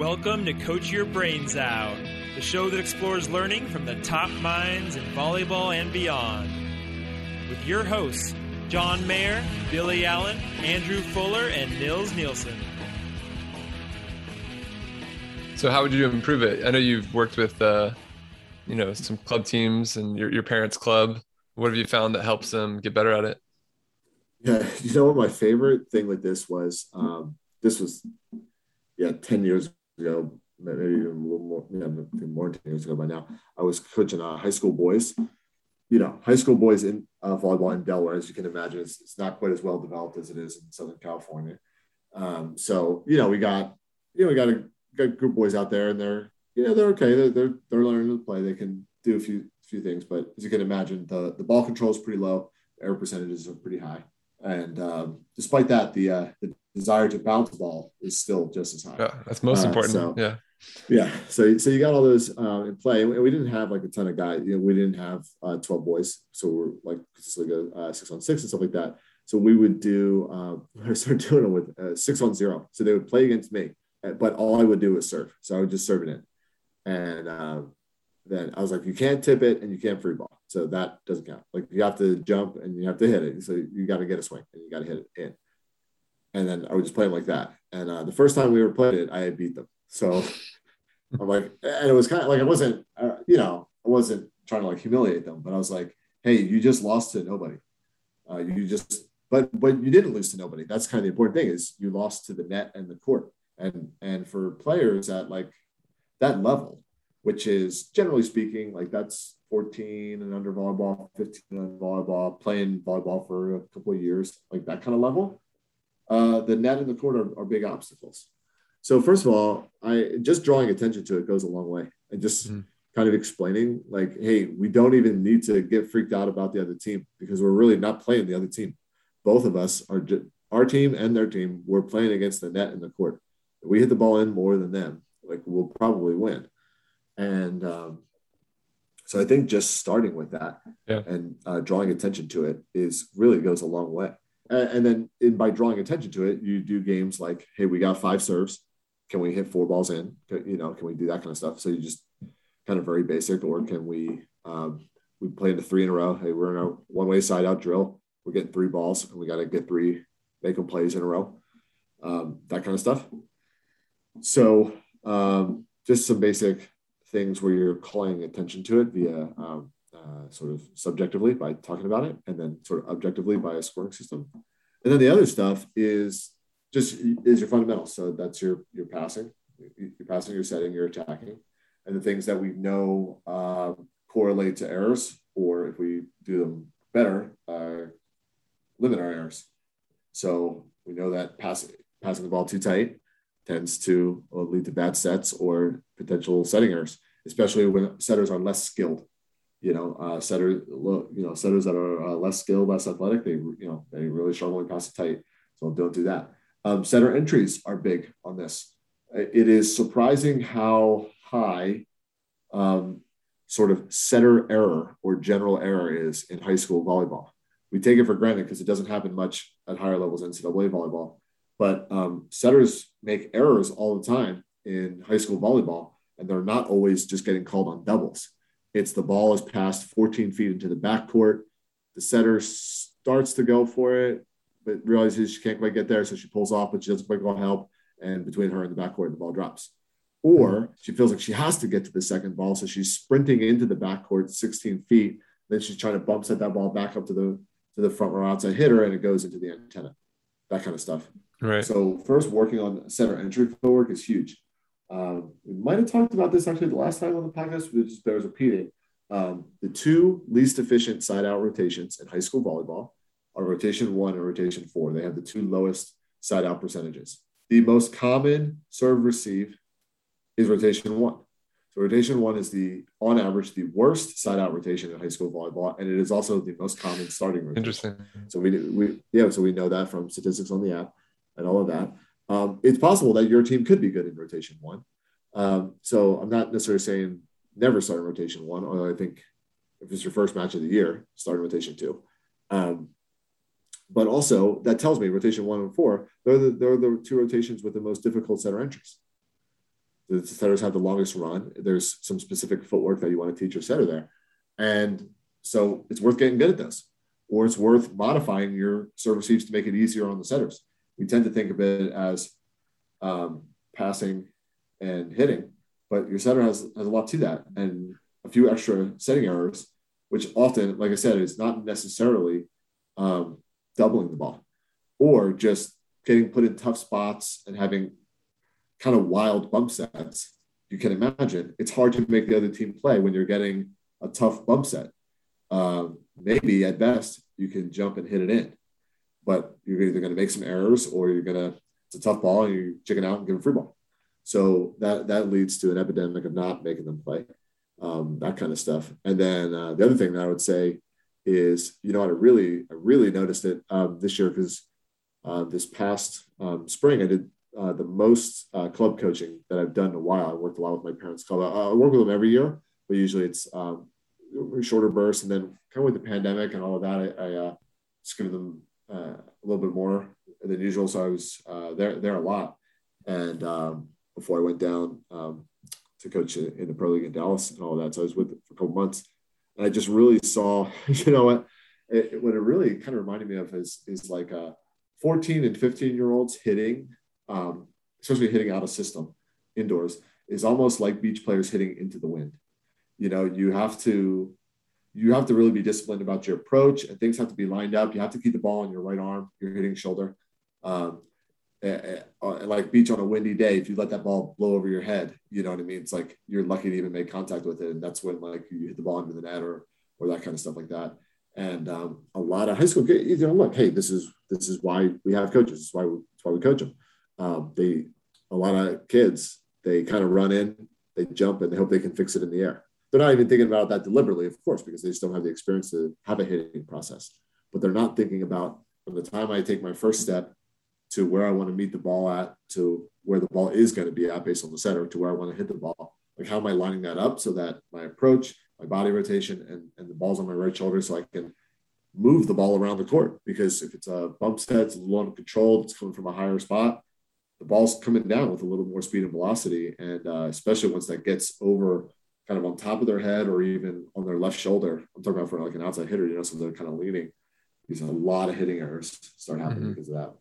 Welcome to Coach Your Brains Out, the show that explores learning from the top minds in volleyball and beyond. With your hosts, John Mayer, Billy Allen, Andrew Fuller, and Nils Nielsen. So, how would you improve it? I know you've worked with, uh, you know, some club teams and your, your parents' club. What have you found that helps them get better at it? Yeah, you know what my favorite thing with this was? Um, this was, yeah, ten years ago, maybe even a little more, yeah, more than 10 years ago by now. I was coaching uh, high school boys. You know, high school boys in uh, volleyball in Delaware, as you can imagine, it's, it's not quite as well developed as it is in Southern California. Um, so, you know, we got, you know, we got a, got group of boys out there and they're, you know, they're okay. They're, they're, they're learning to play. They can do a few, few things, but as you can imagine, the, the ball control is pretty low. Error percentages are pretty high. And um, despite that, the, uh, the desire to bounce the ball is still just as high. Yeah, that's most uh, important. So, yeah. Yeah. So, so you got all those uh, in play. And we didn't have like a ton of guys. You know, we didn't have uh, 12 boys. So we're like consistently go uh, six on six and stuff like that. So we would do, um, I started doing it with uh, six on zero. So they would play against me, but all I would do was serve. So I would just serve it in. And um, then I was like, you can't tip it and you can't free ball. So that doesn't count. Like you have to jump and you have to hit it. So you got to get a swing and you got to hit it in and then I would just play them like that. And uh, the first time we were playing it, I beat them. So I'm like, and it was kind of like I wasn't, uh, you know, I wasn't trying to like humiliate them, but I was like, hey, you just lost to nobody. Uh, you just, but but you didn't lose to nobody. That's kind of the important thing is you lost to the net and the court. And and for players at like that level, which is generally speaking, like that's 14 and under volleyball, 15 and under volleyball, playing volleyball for a couple of years, like that kind of level uh, the net and the court are, are, big obstacles. So first of all, I just drawing attention to it goes a long way, and just mm-hmm. kind of explaining like, hey, we don't even need to get freaked out about the other team because we're really not playing the other team. Both of us are our team and their team. We're playing against the net and the court. If we hit the ball in more than them, like we'll probably win. And um, so I think just starting with that yeah. and uh, drawing attention to it is really goes a long way and then in, by drawing attention to it, you do games like, hey, we got five serves. Can we hit four balls in? You know, can we do that kind of stuff? So you just kind of very basic, or can we um, we play into three in a row? Hey, we're in a one way side out drill. We're getting three balls, and we got to get three make them plays in a row. Um, that kind of stuff. So um, just some basic things where you're calling attention to it via um, uh, sort of subjectively by talking about it, and then sort of objectively by a scoring system. And then the other stuff is just is your fundamentals. So that's your your passing, your passing, your setting, your attacking, and the things that we know uh, correlate to errors, or if we do them better, uh, limit our errors. So we know that passing passing the ball too tight tends to lead to bad sets or potential setting errors, especially when setters are less skilled you know, uh, setters, you know, setters that are uh, less skilled, less athletic, they, you know, they really struggle to pass it tight. So don't do that. Um, setter entries are big on this. It is surprising how high um, sort of setter error or general error is in high school volleyball. We take it for granted because it doesn't happen much at higher levels in NCAA volleyball. But um, setters make errors all the time in high school volleyball, and they're not always just getting called on doubles it's the ball is passed 14 feet into the backcourt. The setter starts to go for it, but realizes she can't quite get there. So she pulls off, but she doesn't quite go help. And between her and the backcourt, the ball drops. Or she feels like she has to get to the second ball. So she's sprinting into the backcourt 16 feet. Then she's trying to bump set that ball back up to the to the front row outside hitter, and it goes into the antenna. That kind of stuff. Right. So first working on setter entry footwork is huge. Um, we might have talked about this actually the last time on the podcast, but it just bears repeating. Um, the two least efficient side out rotations in high school volleyball are rotation one and rotation four. They have the two lowest side out percentages. The most common serve receive is rotation one. So rotation one is the, on average, the worst side out rotation in high school volleyball, and it is also the most common starting rotation. Interesting. So we, we yeah, so we know that from statistics on the app and all of that. Um, it's possible that your team could be good in rotation one. Um, so I'm not necessarily saying never start in rotation one, although I think if it's your first match of the year, start in rotation two. Um, but also that tells me rotation one and four, they're the, they're the two rotations with the most difficult setter entries. the setters have the longest run. There's some specific footwork that you want to teach your setter there. And so it's worth getting good at this, or it's worth modifying your serve receives to make it easier on the setters. We tend to think of it as um, passing and hitting, but your setter has, has a lot to that and a few extra setting errors, which often, like I said, is not necessarily um, doubling the ball or just getting put in tough spots and having kind of wild bump sets. You can imagine it's hard to make the other team play when you're getting a tough bump set. Um, maybe at best you can jump and hit it in, but you're either going to make some errors or you're going to, it's a tough ball and you chicken out and give a free ball. So that, that leads to an epidemic of not making them play, um, that kind of stuff. And then uh, the other thing that I would say is, you know, I really, I really noticed it um, this year because uh, this past um, spring I did uh, the most uh, club coaching that I've done in a while. I worked a lot with my parents' club. I, I work with them every year, but usually it's um, shorter bursts. And then kind of with the pandemic and all of that, I, I uh, just give them uh, a little bit more than usual. So I was uh, there there a lot. And um, before I went down um, to coach in the pro league in Dallas and all that, so I was with for a couple months, and I just really saw, you know what, it, what it really kind of reminded me of is is like a 14 and 15 year olds hitting um, especially hitting out of system indoors, is almost like beach players hitting into the wind. You know, you have to you have to really be disciplined about your approach, and things have to be lined up. You have to keep the ball on your right arm, your hitting shoulder. Um, like beach on a windy day, if you let that ball blow over your head, you know what I mean. It's like you're lucky to even make contact with it, and that's when like you hit the ball into the net or or that kind of stuff like that. And um, a lot of high school kids, you know, look, hey, this is this is why we have coaches. This is why we, that's why we coach them um, they a lot of kids they kind of run in, they jump, and they hope they can fix it in the air. They're not even thinking about that deliberately, of course, because they just don't have the experience to have a hitting process. But they're not thinking about from the time I take my first step to where I want to meet the ball at, to where the ball is going to be at based on the setter, to where I want to hit the ball. Like how am I lining that up so that my approach, my body rotation, and, and the ball's on my right shoulder so I can move the ball around the court. Because if it's a bump set, it's a little uncontrolled, it's coming from a higher spot, the ball's coming down with a little more speed and velocity. And uh, especially once that gets over kind of on top of their head or even on their left shoulder, I'm talking about for like an outside hitter, you know, so they're kind of leaning. These a lot of hitting errors start happening mm-hmm. because of that.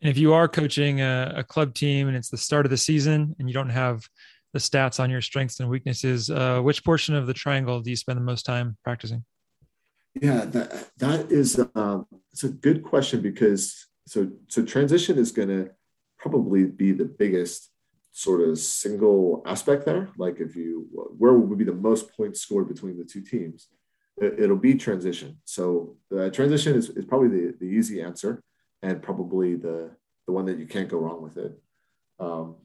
And if you are coaching a, a, club team and it's the start of the season and you don't have the stats on your strengths and weaknesses, uh, which portion of the triangle do you spend the most time practicing? Yeah, that that is um, it's a good question because so so transition is going to probably be the biggest sort of single aspect there. Like if you where would be the most points scored between the two teams, it, will be transition. So the transition is, is probably the, the easy answer and probably the the one that you can't go wrong with it. Um,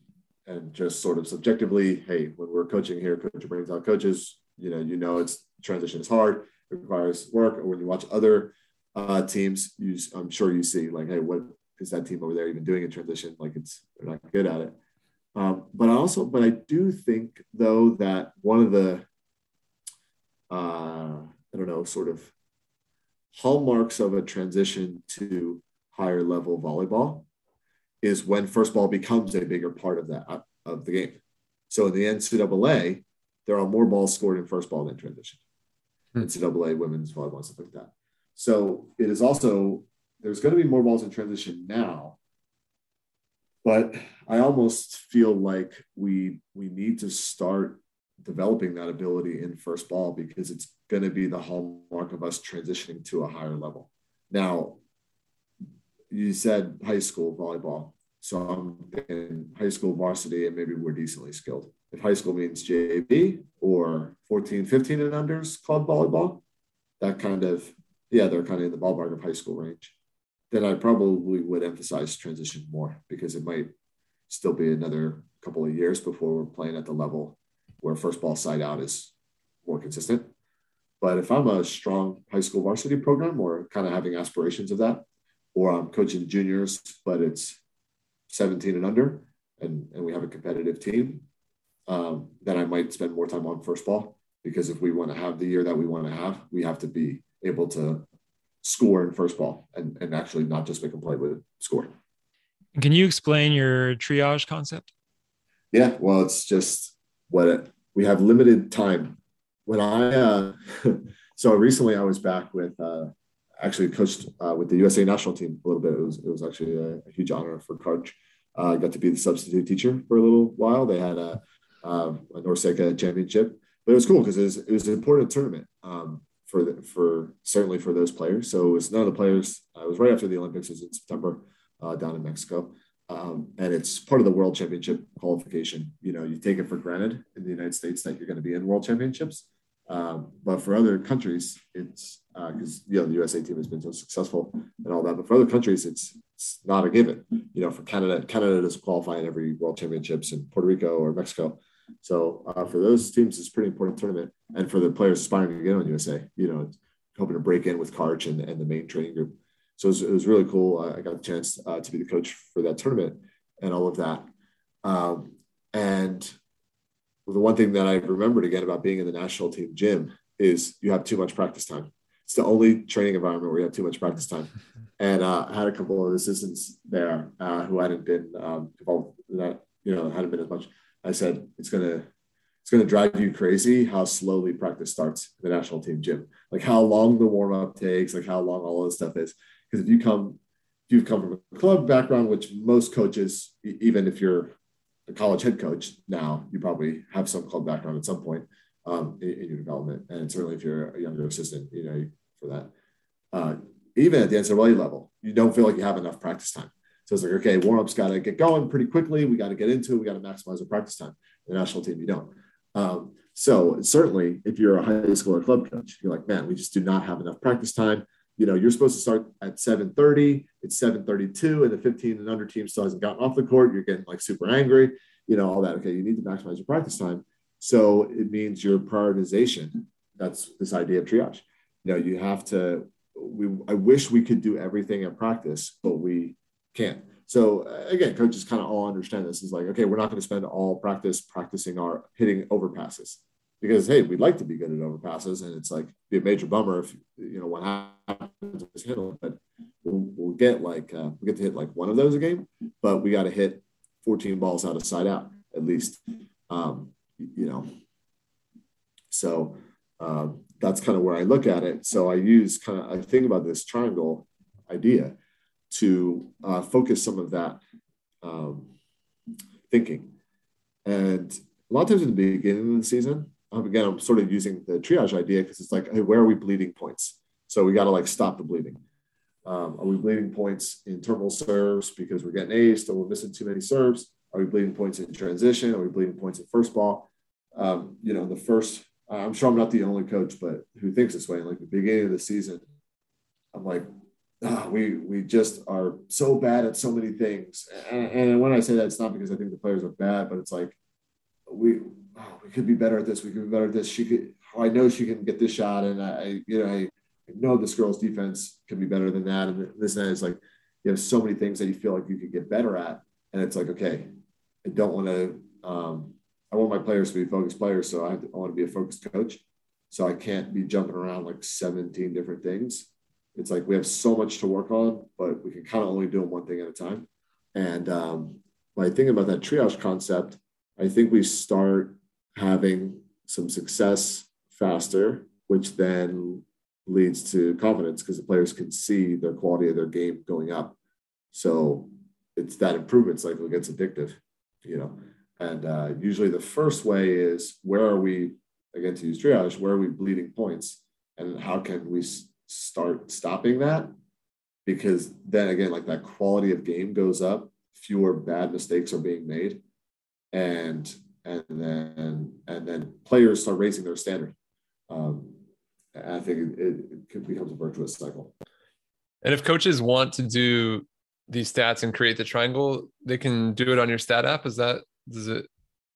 and just sort of subjectively, hey, when we're coaching here, coach brains out coaches, you know, you know it's transition is hard, requires work. Or when you watch other uh, teams, you, I'm sure you see like, hey, what is that team over there even doing in transition? Like it's they're not good at it. Um, but I also, but I do think though that one of the, uh, I don't know, sort of hallmarks of a transition to higher level volleyball is when first ball becomes a bigger part of that of the game. So in the NCAA, there are more balls scored in first ball than transition. Hmm. NCAA women's volleyball stuff like that. So it is also, there's going to be more balls in transition now. But I almost feel like we we need to start developing that ability in first ball because it's going to be the hallmark of us transitioning to a higher level. Now, you said high school volleyball. So I'm in high school varsity and maybe we're decently skilled. If high school means JV or 14, 15 and unders club volleyball, that kind of yeah, they're kind of in the ballpark of high school range, then I probably would emphasize transition more because it might still be another couple of years before we're playing at the level where first ball side out is more consistent. But if I'm a strong high school varsity program or kind of having aspirations of that, or I'm coaching juniors, but it's 17 and under, and, and we have a competitive team, um, then I might spend more time on first ball because if we want to have the year that we want to have, we have to be able to score in first ball and, and actually not just make a play with score. Can you explain your triage concept? Yeah, well, it's just what it, we have limited time. When I uh, so recently, I was back with uh, actually coached uh, with the USA national team a little bit. It was it was actually a, a huge honor for Coach. Uh, I got to be the substitute teacher for a little while. They had a, um, a NORCECA championship, but it was cool because it was, it was an important tournament um, for the, for certainly for those players. So it was none of the players. Uh, it was right after the Olympics. It was in September uh, down in Mexico. Um, and it's part of the world championship qualification. You know, you take it for granted in the United States that you're going to be in world championships. Um, but for other countries, it's because uh, you know the USA team has been so successful and all that. But for other countries, it's, it's not a given. You know, for Canada, Canada doesn't qualify in every World Championships in Puerto Rico or Mexico. So uh, for those teams, it's a pretty important tournament. And for the players aspiring to get on USA, you know, hoping to break in with Karch and, and the main training group. So it was, it was really cool. I got the chance uh, to be the coach for that tournament and all of that. Um, and the one thing that I remembered again about being in the national team gym is you have too much practice time. It's the only training environment where you have too much practice time. And uh, I had a couple of assistants there uh, who hadn't been um, involved in that, you know, hadn't been as much. I said, it's to, it's to drive you crazy how slowly practice starts in the national team gym, like how long the warm up takes, like how long all this stuff is. Because if you come, if you've come from a club background, which most coaches, even if you're a college head coach now, you probably have some club background at some point um, in, in, your development. And certainly if you're a younger assistant, you know, for that. Uh, even at the NCAA level, you don't feel like you have enough practice time. So it's like, okay, warm ups got to get going pretty quickly. We got to get into it. We got to maximize the practice time. The national team, you don't. Um, so certainly, if you're a high school or club coach, you're like, man, we just do not have enough practice time. You know, you're supposed to start at 7:30. It's 7:32, and the 15 and under team still hasn't gotten off the court. You're getting like super angry. You know, all that. Okay, you need to maximize your practice time. So it means your prioritization. That's this idea of triage. You know, you have to. We I wish we could do everything at practice, but we can't. So uh, again, coaches kind of all understand this. Is like, okay, we're not going to spend all practice practicing our hitting overpasses because hey, we'd like to be good at overpasses, and it's like be a major bummer if you know what happens is handle it. But we'll, we'll get like uh, we get to hit like one of those a game, but we got to hit 14 balls out of side out at least. Um, you know, so um, that's kind of where I look at it. So I use kind of I think about this triangle idea to uh, focus some of that um, thinking, and a lot of times in the beginning of the season, um, again, I'm sort of using the triage idea because it's like, hey, where are we bleeding points? So we got to like stop the bleeding. Um, are we bleeding points in terminal serves because we're getting aced or we're missing too many serves? Are we bleeding points in transition? Are we bleeding points in first ball? Um, you know, the first, I'm sure I'm not the only coach, but who thinks this way. Like the beginning of the season, I'm like, ah, we we just are so bad at so many things. And, and when I say that, it's not because I think the players are bad, but it's like we oh, we could be better at this. We could be better at this. She could. Oh, I know she can get this shot, and I, you know, I, know this girl's defense can be better than that. And this and that is like, you have so many things that you feel like you could get better at, and it's like, okay, I don't want to. Um, I want my players to be focused players, so I, I want to be a focused coach. So I can't be jumping around like 17 different things. It's like we have so much to work on, but we can kind of only do one thing at a time. And um, when I think about that triage concept, I think we start having some success faster, which then leads to confidence because the players can see their quality of their game going up. So it's that improvement cycle gets addictive, you know. And uh, usually the first way is where are we, again, to use triage, where are we bleeding points? And how can we start stopping that? Because then again, like that quality of game goes up, fewer bad mistakes are being made and and then and then players start raising their standard. Um, I think it, it becomes a virtuous cycle. And if coaches want to do these stats and create the triangle, they can do it on your stat app. Is that does it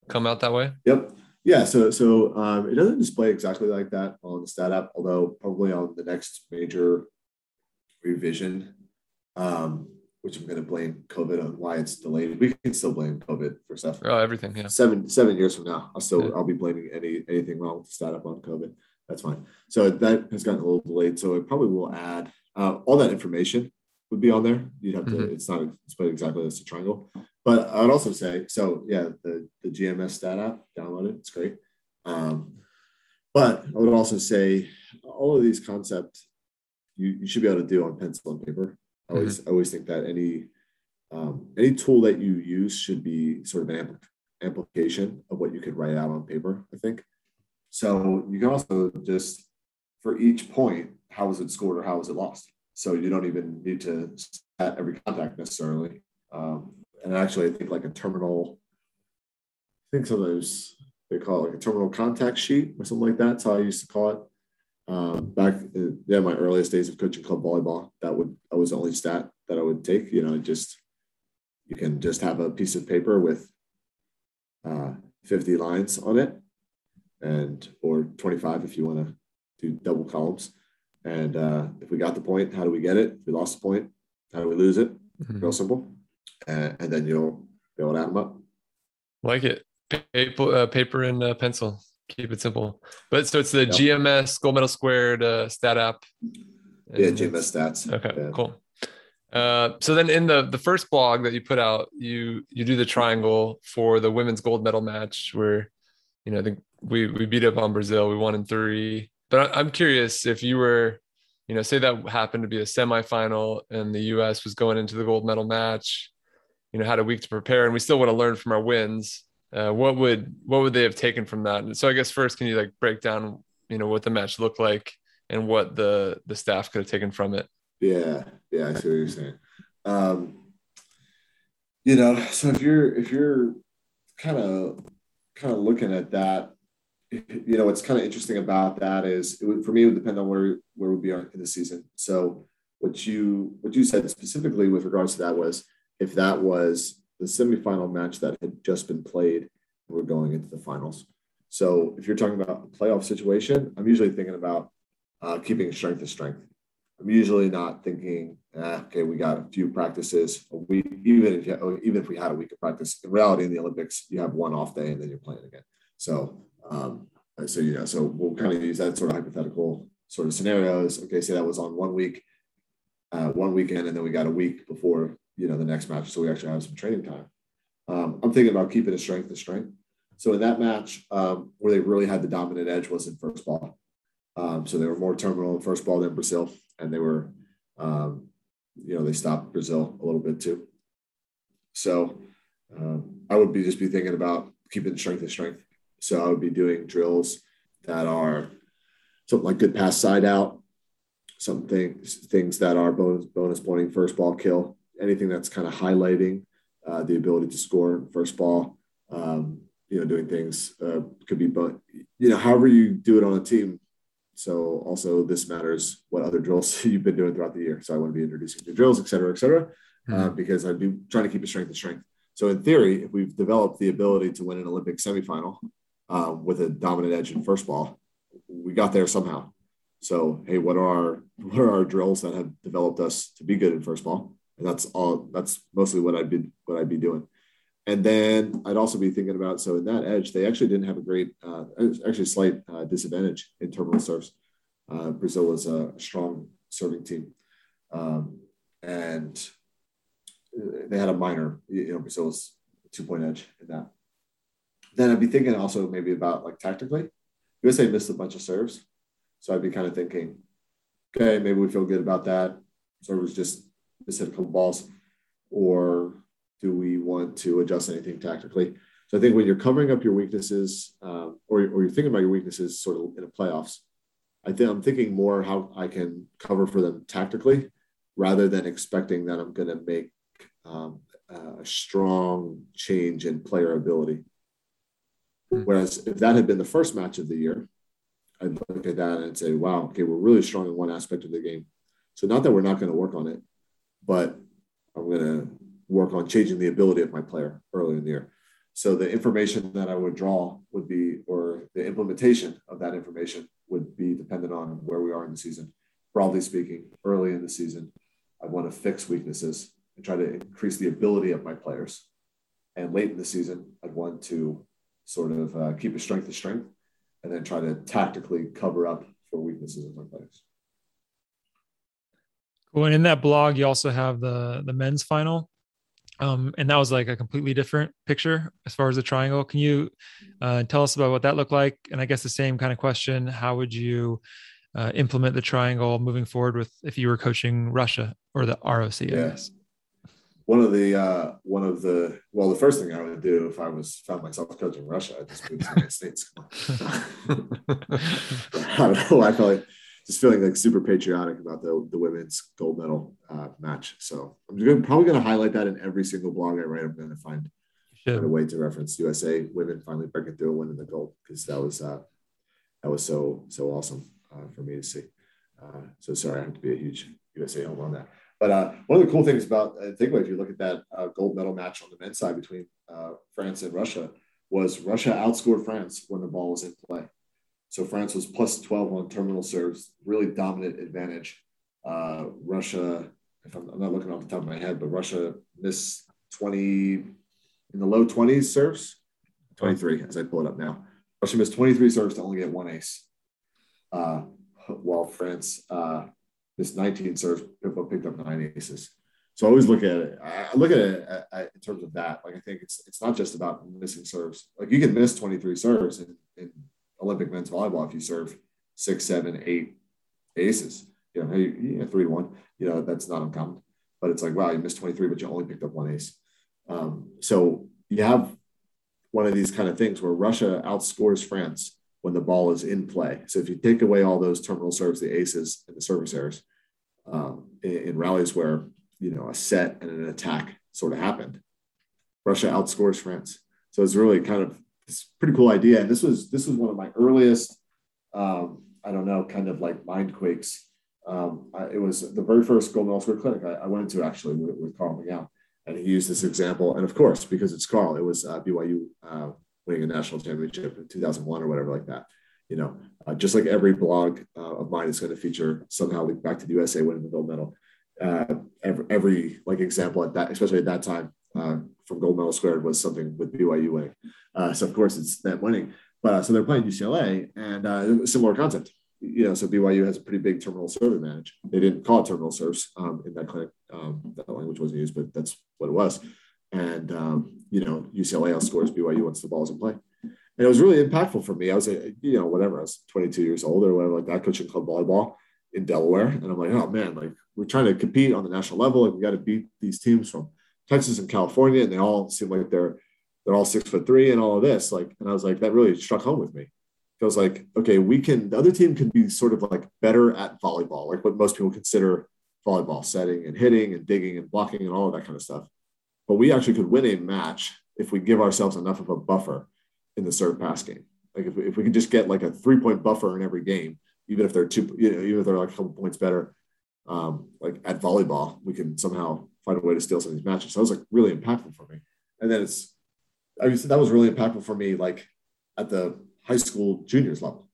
come out that way? Yep. Yeah. So so um, it doesn't display exactly like that on the stat app, although probably on the next major revision, um, which I'm going to blame COVID on why it's delayed. We can still blame COVID for stuff. Oh, everything. Yeah. Seven seven years from now, I'll still yeah. I'll be blaming any anything wrong with the startup on COVID. That's fine. So that has gotten a little delayed. So it probably will add uh, all that information would be on there. You'd have to. Mm-hmm. It's not displayed exactly as a triangle, but I'd also say so. Yeah, the the GMS stat app, download it. It's great. Um, but I would also say all of these concepts you, you should be able to do on pencil and paper. I always mm-hmm. I always think that any um, any tool that you use should be sort of an amplification of what you could write out on paper. I think so. You can also just for each point, how was it scored or how was it lost? So you don't even need to at every contact necessarily. Um, and actually, I think like a terminal, I think sometimes they call it like a terminal contact sheet or something like that. That's how I used to call it. Um, back in yeah, my earliest days of coaching club volleyball, that would that was the only stat that I would take. You know, just you can just have a piece of paper with uh, 50 lines on it, and or 25 if you want to do double columns. And uh, if we got the point, how do we get it? If we lost the point, how do we lose it? Mm-hmm. Real simple. And then you'll to add them up. Like it. Paper, uh, paper and uh, pencil. Keep it simple. But so it's the yep. GMS Gold Medal Squared uh, stat app. Yeah, GMS stats. Okay, yeah. cool. Uh, so then in the the first blog that you put out, you you do the triangle for the women's gold medal match where, you know, I think we we beat up on Brazil. We won in three. But I'm curious if you were, you know, say that happened to be a semifinal and the U.S. was going into the gold medal match, you know, had a week to prepare, and we still want to learn from our wins. Uh, what would what would they have taken from that? And so I guess first, can you like break down, you know, what the match looked like and what the the staff could have taken from it? Yeah, yeah, I see what you're saying. Um, you know, so if you're if you're kind of kind of looking at that you know what's kind of interesting about that is it would, for me it would depend on where where we'd be in the season so what you what you said specifically with regards to that was if that was the semifinal match that had just been played we're going into the finals. So if you're talking about a playoff situation i'm usually thinking about uh, keeping strength to strength. I'm usually not thinking ah, okay we got a few practices a week even if you, even if we had a week of practice. In reality in the olympics you have one off day and then you're playing again. So um, so yeah, so we'll kind of use that sort of hypothetical sort of scenarios. Okay, say that was on one week, uh, one weekend, and then we got a week before you know the next match, so we actually have some training time. Um, I'm thinking about keeping a strength to strength. So in that match, um, where they really had the dominant edge was in first ball. Um, so they were more terminal in first ball than Brazil, and they were, um, you know, they stopped Brazil a little bit too. So um, I would be just be thinking about keeping strength to strength. So I would be doing drills that are something like good pass side out, some things, things that are bonus, bonus pointing first ball kill, anything that's kind of highlighting uh, the ability to score first ball. Um, you know, doing things uh, could be, but you know, however you do it on a team. So also this matters what other drills you've been doing throughout the year. So I want to be introducing new drills, et cetera, et cetera, uh, mm-hmm. uh, because I'd be trying to keep it strength to strength. So in theory, if we've developed the ability to win an Olympic semifinal, um, with a dominant edge in first ball. We got there somehow. So, hey, what are our what are our drills that have developed us to be good in first ball? And that's all. That's mostly what I'd be what I'd be doing. And then I'd also be thinking about so in that edge, they actually didn't have a great, uh, actually slight uh, disadvantage in terminal serves. Uh, Brazil was a strong serving team, um, and they had a minor, you know, Brazil's two point edge in that then I'd be thinking also maybe about like tactically. USA missed a bunch of serves. So I'd be kind of thinking, okay, maybe we feel good about that. Servers just hit a balls. Or do we want to adjust anything tactically? So I think when you're covering up your weaknesses um, or, or you're thinking about your weaknesses sort of in the playoffs, I think I'm thinking more how I can cover for them tactically rather than expecting that I'm going to make um, a strong change in player ability. Whereas if that had been the first match of the year, I'd look at that and say, wow, okay, we're really strong in one aspect of the game. So not that we're not going to work on it, but I'm going to work on changing the ability of my player early in the year. So the information that I would draw would be, or the implementation of that information would be dependent on where we are in the season. Broadly speaking, early in the season, I want to fix weaknesses and try to increase the ability of my players. And late in the season, I'd want to sort of uh, keep a strength to strength, and then try to tactically cover up for weaknesses of my players. Cool. And in that blog, you also have the the men's final. Um, and that was like a completely different picture as far as the triangle. Can you uh, tell us about what that looked like? And I guess the same kind of question: How would you uh, implement the triangle moving forward with if you were coaching Russia or the ROC? I guess. one of the uh, one of the well, the first thing I would do if I was found myself coaching Russia, I'd just move to the United States. I don't know. I felt like just feeling like super patriotic about the the women's gold medal uh, match. So I'm gonna, probably going to highlight that in every single blog I write. I'm going to find, find a way to reference USA women finally breaking through and winning the gold because that was uh, that was so so awesome uh, for me to see. Uh, so sorry, I have to be a huge USA home on that. But uh, one of the cool things about uh, think if you look at that uh, gold medal match on the men's side between uh, France and Russia was Russia outscored France when the ball was in play. So France was plus 12 on terminal serves, really dominant advantage. Uh, Russia, if I'm, I'm not looking off the top of my head, but Russia missed 20 in the low 20s serves, 23 as I pull it up now. Russia missed 23 serves to only get one ace, uh, while France uh, missed 19 serves, but picked up nine aces. So I always look at it. I look at it uh, uh, in terms of that. Like I think it's it's not just about missing serves. Like you can miss 23 serves in, in Olympic men's volleyball if you serve six, seven, eight aces. You know, hey, you know, three to one. You know, that's not uncommon. But it's like, wow, you missed 23, but you only picked up one ace. Um, so you have one of these kind of things where Russia outscores France when the ball is in play. So if you take away all those terminal serves, the aces and the service errors, um, in, in rallies where you know a set and an attack sort of happened, Russia outscores France. So it's really kind of it's a pretty cool idea. And this was this was one of my earliest, um, I don't know, kind of like mind quakes. Um, I, it was the very first gold medal score clinic I, I went to actually with, with Carl McGown, and he used this example. And of course, because it's Carl, it was uh, BYU uh, winning a national championship in 2001 or whatever like that. You know, uh, just like every blog uh, of mine is going to feature somehow link back to the USA winning the gold medal. Uh, every, every like example at that, especially at that time, uh, from gold medal squared was something with BYU winning. Uh, so of course it's them winning. But uh, so they're playing UCLA, and uh, similar concept. You know, so BYU has a pretty big terminal serve advantage. They didn't call it terminal serves um, in that clinic. Um, that language wasn't used, but that's what it was. And um, you know, UCLA outscores BYU once the ball's in play. And it was really impactful for me. I was, you know, whatever. I was 22 years old or whatever like that, coaching club volleyball in Delaware, and I'm like, oh man, like we're trying to compete on the national level, and we got to beat these teams from Texas and California, and they all seem like they're they're all six foot three and all of this. Like, and I was like, that really struck home with me. I was like, okay, we can. The other team can be sort of like better at volleyball, like what most people consider volleyball setting and hitting and digging and blocking and all of that kind of stuff. But we actually could win a match if we give ourselves enough of a buffer in the serve pass game. Like if, if we could just get like a three point buffer in every game, even if they're two, you know, even if they're like a couple points better, um, like at volleyball, we can somehow find a way to steal some of these matches. So that was like really impactful for me. And then it's, I mean, that was really impactful for me, like at the high school juniors level.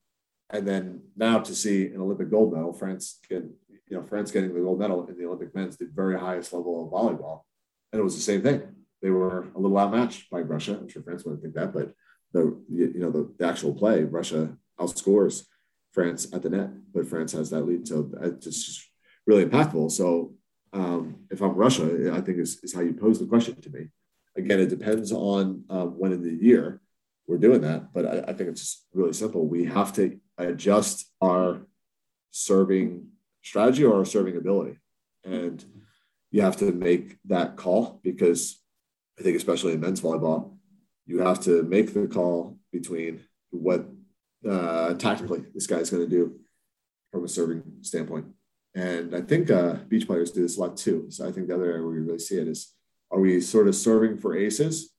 And then now to see an Olympic gold medal, France get, you know, France getting the gold medal in the Olympic men's, the very highest level of volleyball. And it was the same thing. They were a little outmatched by Russia. I'm sure France wouldn't think that, but the you know the, the actual play, Russia outscores France at the net, but France has that lead. So uh, it's just really impactful. So um, if I'm Russia, I think is, is how you pose the question to me. Again, it depends on um, when in the year we're doing that, but I, I think it's really simple. We have to adjust our serving strategy or our serving ability, and you have to make that call because I think, especially in men's volleyball, you have to make the call between what uh, tactically this guy's going to do from a serving standpoint. And I think uh, beach players do this a lot too. So I think the other area where we really see it is are we sort of serving for aces?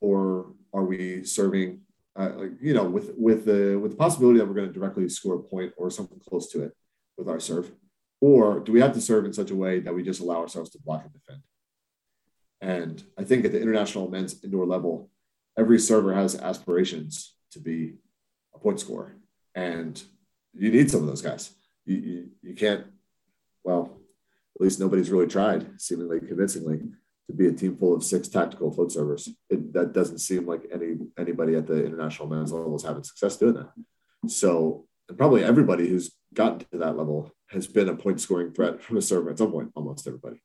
Or are we serving uh, like you know with with the with the possibility that we're going to directly score a point or something close to it with our serve? Or do we have to serve in such a way that we just allow ourselves to block and defend? And i think at the international men's indoor level every server has aspirations to be a point scorer. And you need some of those guys. You, you, you can't well at least nobody's really tried seemingly convincingly to be a team full of six tactical float servers. It, that doesn't seem like any anybody at the international men's level is having success doing that. So probably everybody who's gotten to that level has been a point scoring threat from a server at some point, almost everybody.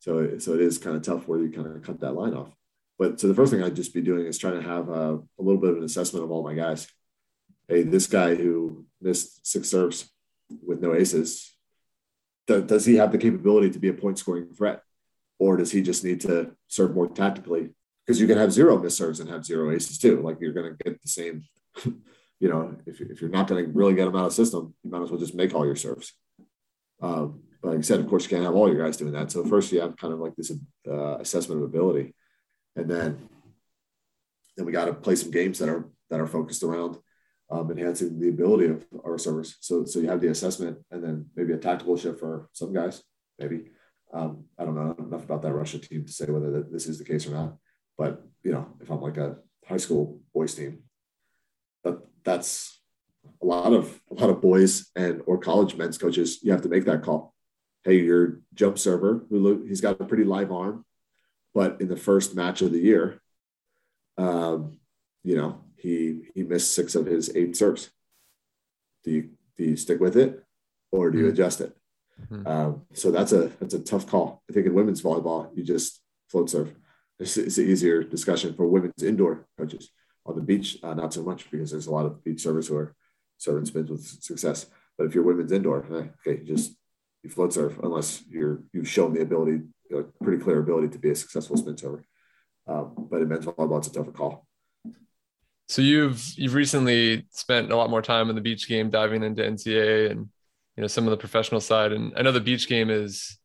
So, so it is kind of tough where you kind of cut that line off. But so the first thing I'd just be doing is trying to have a, a little bit of an assessment of all my guys. Hey, this guy who missed six serves with no aces, does, he have the capability to be a point scoring threat? Or does he just need to serve more tactically? Because you can have zero missed serves and have zero aces too. Like you're going to get the same, you know, if, if you're not going to really get them out of system, you might as well just make all your serves. Um, like I said, of course, you can't have all your guys doing that. So first, you have kind of like this uh, assessment of ability, and then then we got to play some games that are that are focused around um, enhancing the ability of our servers. So so you have the assessment, and then maybe a tactical shift for some guys. Maybe um, I don't know enough about that Russia team to say whether that this is the case or not. But you know, if I'm like a high school boys team, that that's a lot of a lot of boys and or college men's coaches. You have to make that call hey, your jump server, who he's got a pretty live arm, but in the first match of the year, um, you know, he he missed six of his eight serves. Do you do you stick with it, or do you mm-hmm. adjust it? Mm-hmm. Um, so that's a that's a tough call. I think in women's volleyball, you just float serve. It's, it's an easier discussion for women's indoor coaches. On the beach, uh, not so much because there's a lot of beach servers who are serving spins with success. But if you're women's indoor, okay, just you float serve unless you're you've shown the ability, you know, pretty clear ability to be a successful spin server. Um, but in men's volleyball, it's a tougher call. So you've you've recently spent a lot more time in the beach game, diving into NCAA and you know some of the professional side. And I know the beach game is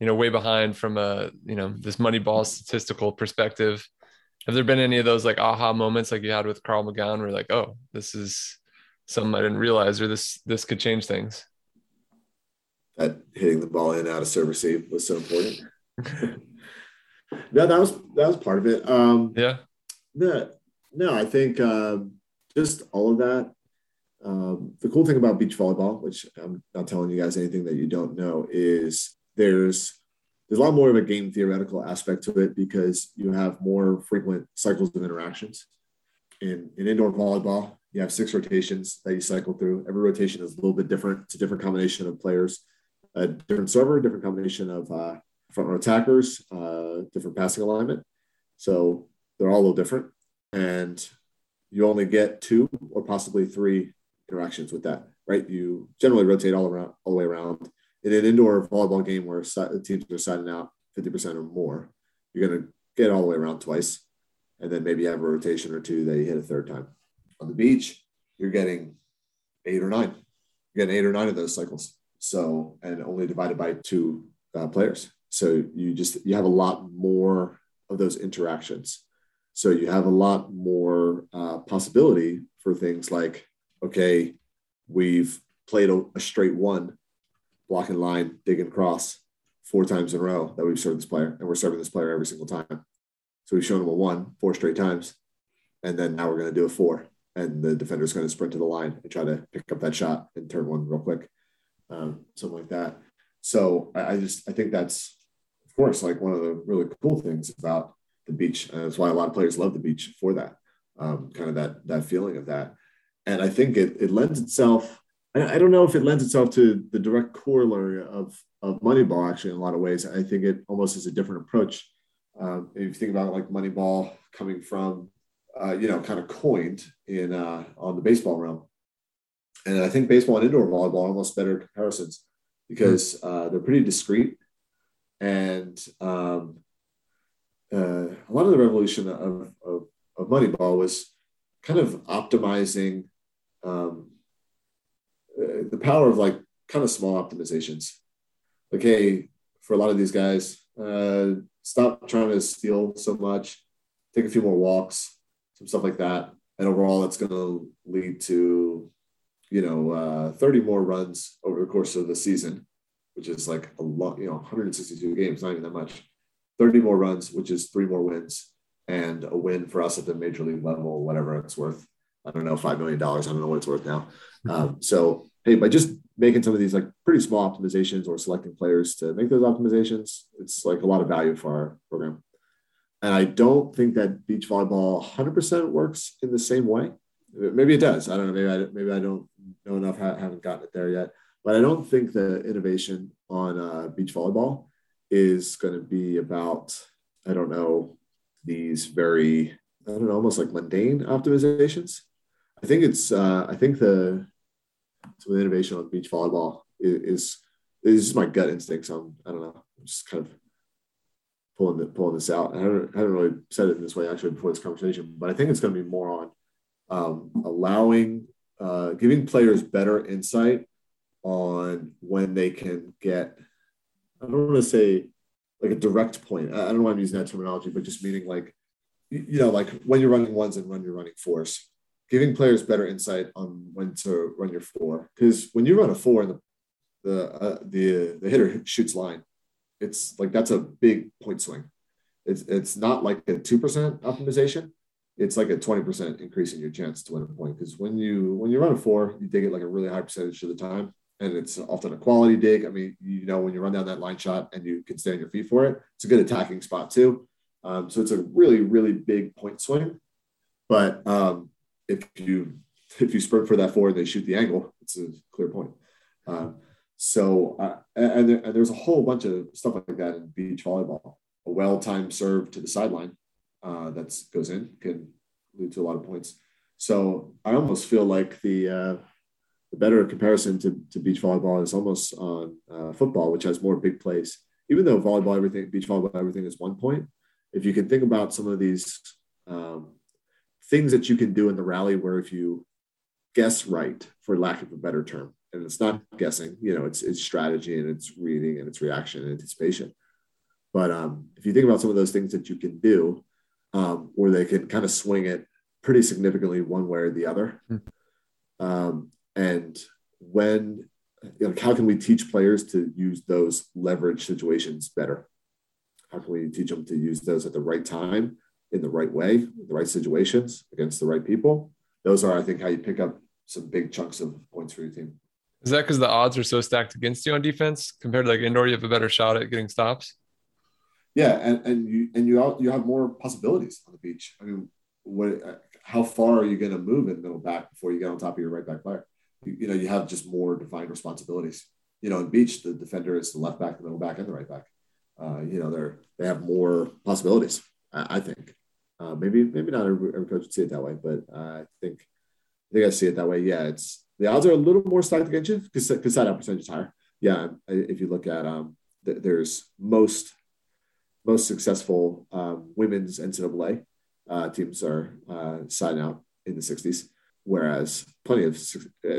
you know way behind from a you know this money ball statistical perspective. Have there been any of those like aha moments like you had with Carl McGown where like, oh, this is something I didn't realize or this this could change things? that hitting the ball in out of serve receive was so important. no, that was that was part of it. Um, yeah. No, no, I think uh, just all of that. Um, the cool thing about beach volleyball, which I'm not telling you guys anything that you don't know, is there's there's a lot more of a game theoretical aspect to it because you have more frequent cycles of interactions. In, in indoor volleyball, you have six rotations that you cycle through. Every rotation is a little bit different. It's a different combination of players a different server, different combination of uh, front row attackers, uh, different passing alignment. So they're all a little different. And you only get two or possibly three interactions with that, right? You generally rotate all around, all the way around. In an indoor volleyball game where teams are siding out 50% or more, you're going to get all the way around twice. And then maybe have a rotation or two that you hit a third time. On the beach, you're getting eight or nine. You're getting eight or nine of those cycles. So, and only divided by two uh, players. So you just, you have a lot more of those interactions. So you have a lot more uh, possibility for things like, okay, we've played a, a straight one, block and line, dig and cross four times in a row that we've served this player, and we're serving this player every single time. So we've shown him a one four straight times, and then now we're going to do a four, and the defender's going to sprint to the line and try to pick up that shot and turn one real quick um, something like that. So I, I, just I think that's of course like one of the really cool things about the beach. And that's why a lot of players love the beach for that um, kind of that that feeling of that. And I think it it lends itself. I, I don't know if it lends itself to the direct corollary of of Moneyball. Actually, in a lot of ways, I think it almost is a different approach. Um, if you think about like Moneyball coming from, uh, you know, kind of coined in uh, on the baseball realm, and I think baseball and indoor volleyball are almost better comparisons because uh, they're pretty discreet. And um, uh, a lot of the revolution of, of, of Moneyball was kind of optimizing um, uh, the power of like kind of small optimizations. Like, hey, for a lot of these guys, uh, stop trying to steal so much, take a few more walks, some stuff like that. And overall, it's going to lead to you know, uh, 30 more runs over the course of the season, which is like a lot, you know, 162 games, not even that much. 30 more runs, which is three more wins, and a win for us at the major league level, whatever it's worth. I don't know, $5 million. I don't know what it's worth now. Mm-hmm. Um, so, hey, by just making some of these like pretty small optimizations or selecting players to make those optimizations, it's like a lot of value for our program. And I don't think that beach volleyball 100% works in the same way. Maybe it does. I don't know. Maybe I, maybe I don't know enough. I haven't gotten it there yet. But I don't think the innovation on uh, beach volleyball is going to be about, I don't know, these very, I don't know, almost like mundane optimizations. I think it's, uh, I think the, some the innovation on beach volleyball is, is, is my gut instinct. So I'm, I don't know, I'm just kind of pulling the, pulling this out. I haven't, I haven't really said it in this way actually before this conversation, but I think it's going to be more on um, allowing, uh, giving players better insight on when they can get, I don't want to say like a direct point. I don't why I'm using that terminology, but just meaning like, you know, like when you're running ones and when you're running fours, giving players better insight on when to run your four. Because when you run a four and the the uh, the the hitter shoots line, it's like that's a big point swing. It's it's not like a two percent optimization. It's like a twenty percent increase in your chance to win a point. Because when you when you run a four, you dig it like a really high percentage of the time and it's often a quality dig. I mean, you know, when you run down that line shot and you can stay on your feet for it, it's a good attacking spot too. Um, so it's a really, really big point swing. But um, if you if you sprint for that forward, and they shoot the angle. It's a clear point. Um, so uh, and, there, and there's a whole bunch of stuff like that in beach volleyball. A well-timed serve to the sideline uh, that goes in can lead to a lot of points. So I almost feel like the uh, the better comparison to, to beach volleyball is almost on uh, football, which has more big plays. Even though volleyball, everything, beach volleyball, everything is one point. If you can think about some of these um, things that you can do in the rally, where if you guess right, for lack of a better term, and it's not guessing, you know, it's it's strategy and it's reading and it's reaction and anticipation. But um, if you think about some of those things that you can do, um, where they can kind of swing it pretty significantly one way or the other, mm. um, and when you know, how can we teach players to use those leverage situations better? How can we teach them to use those at the right time in the right way the right situations against the right people? Those are i think how you pick up some big chunks of points for your team. Is that because the odds are so stacked against you on defense compared to like indoor you have a better shot at getting stops? Yeah and, and you and you you have more possibilities on the beach. I mean what how far are you going to move in middle back before you get on top of your right back player you, know, you have just more defined responsibilities. You know, in beach, the defender is the left back, the middle back, and the right back. Uh, you know, they're they have more possibilities. I, I think. Uh, maybe maybe not every, every, coach would see it that way, but I think I think I see it that way. Yeah, it's the odds are a little more stacked against you because because that percentage is higher. Yeah, if you look at um, th- there's most most successful um, women's NCAA uh, teams are uh, siding out in the 60s whereas plenty of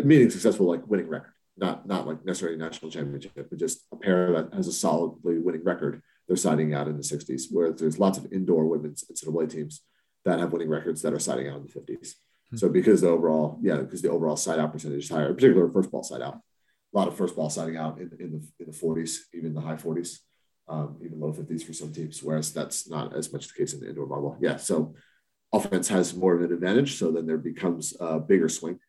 meaning successful like winning record, not not like necessarily national championship, but just a pair that has a solidly winning record. They're siding out in the 60s, where there's lots of indoor women's NCAA teams that have winning records that are siding out in the 50s. Mm-hmm. So because the overall, yeah, because the overall side out percentage is higher, particularly first ball side out. A lot of first ball siding out in, in the in the 40s, even the high 40s, um, even low 50s for some teams. Whereas that's not as much the case in the indoor volleyball. Yeah, so offense has more of an advantage. So then there becomes a bigger swing.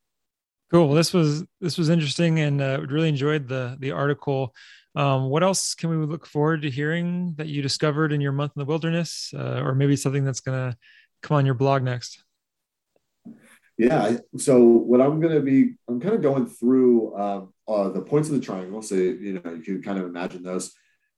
Cool. Well, this was this was interesting, and uh, really enjoyed the the article. Um, what else can we look forward to hearing that you discovered in your month in the wilderness, uh, or maybe something that's going to come on your blog next? Yeah. So what I'm going to be, I'm kind of going through um, uh, the points of the triangle. So you know you can kind of imagine those,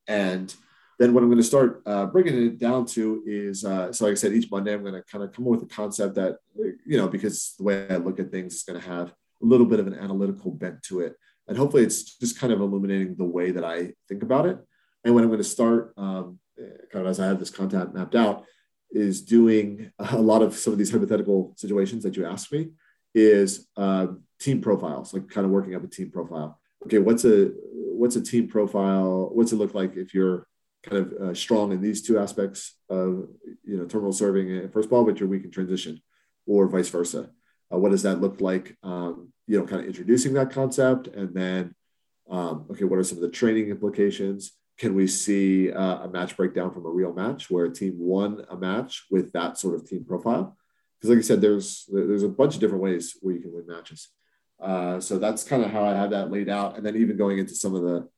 and then what I'm going to start uh, bringing it down to is, uh, so like I said, each Monday I'm going to kind of come up with a concept that, you know, because the way I look at things is going to have a little bit of an analytical bent to it. And hopefully it's just kind of illuminating the way that I think about it. And when I'm going to start, um, kind of as I have this content mapped out, is doing a lot of some of these hypothetical situations that you asked me is uh, team profiles, like kind of working up a team profile. Okay, what's a what's a team profile? What's it look like if you're kind of uh, strong in these two aspects of you know terminal serving and first ball, but you're weak in transition, or vice versa. Uh, what does that look like? Um, you know, kind of introducing that concept, and then um, okay, what are some of the training implications? Can we see uh, a match breakdown from a real match where a team won a match with that sort of team profile? Because, like I said, there's there's a bunch of different ways where you can win matches. Uh, so that's kind of how I had that laid out, and then even going into some of the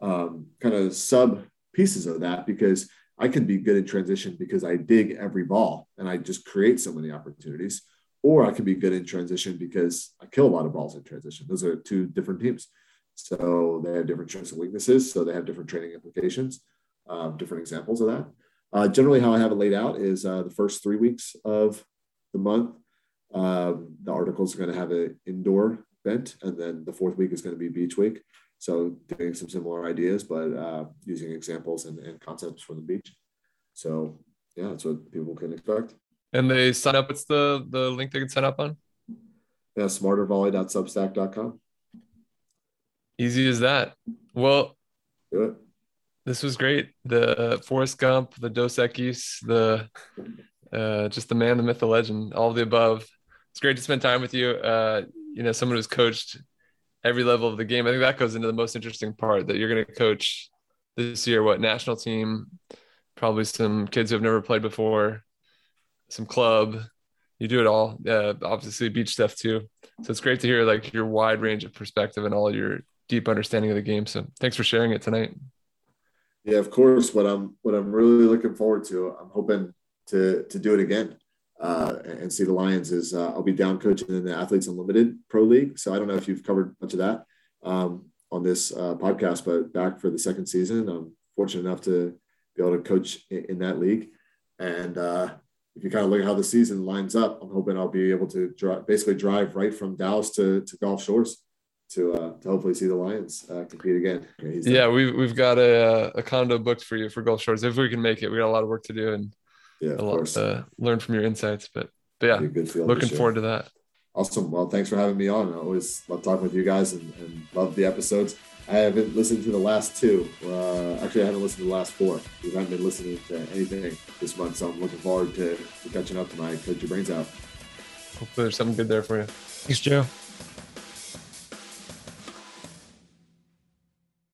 um, kind of sub pieces of that because I can be good in transition because I dig every ball and I just create so many opportunities. Or I can be good in transition because I kill a lot of balls in transition. Those are two different teams. So they have different strengths and weaknesses. So they have different training implications. uh, different examples of that. Uh, generally, how I have it laid out is uh, the first three weeks of the month, um, the articles are going to have an indoor bent, and then the fourth week is going to be beach week. So doing some similar ideas, but uh, using examples and, and concepts from the beach. So yeah, that's what people can expect. And they sign up. What's the the link they can sign up on? Yeah, smartervolley.substack.com. Easy as that. Well, Do it. this was great. The uh, Forrest Gump, the Dos Equis, the uh, just the man, the myth, the legend, all of the above. It's great to spend time with you. Uh, you know, someone who's coached every level of the game. I think that goes into the most interesting part that you're going to coach this year. What national team? Probably some kids who have never played before, some club. You do it all. Uh, obviously, beach stuff too. So it's great to hear like your wide range of perspective and all your deep understanding of the game. So thanks for sharing it tonight. Yeah, of course. What I'm what I'm really looking forward to. I'm hoping to to do it again uh, and see the Lions. Is uh, I'll be down coaching in the Athletes Unlimited Pro League. So I don't know if you've covered much of that um, on this uh, podcast, but back for the second season, I'm fortunate enough to be able to coach in, in that league. And uh, if you kind of look at how the season lines up, I'm hoping I'll be able to drive, basically drive right from Dallas to, to Gulf Shores to uh, to hopefully see the Lions uh, compete again. He's Yeah, we've we've got a a condo booked for you for Gulf Shores if we can make it. We got a lot of work to do and yeah, of a lot course. to learn from your insights. But but yeah, good looking this year. forward to that. Awesome. Well, thanks for having me on. I always love talking with you guys and, and love the episodes. I haven't listened to the last two. Uh, actually, I haven't listened to the last four. We haven't been listening to anything this month, so I'm looking forward to, to catching up to my Coach Your Brains Out. Hopefully there's something good there for you. Thanks, Joe.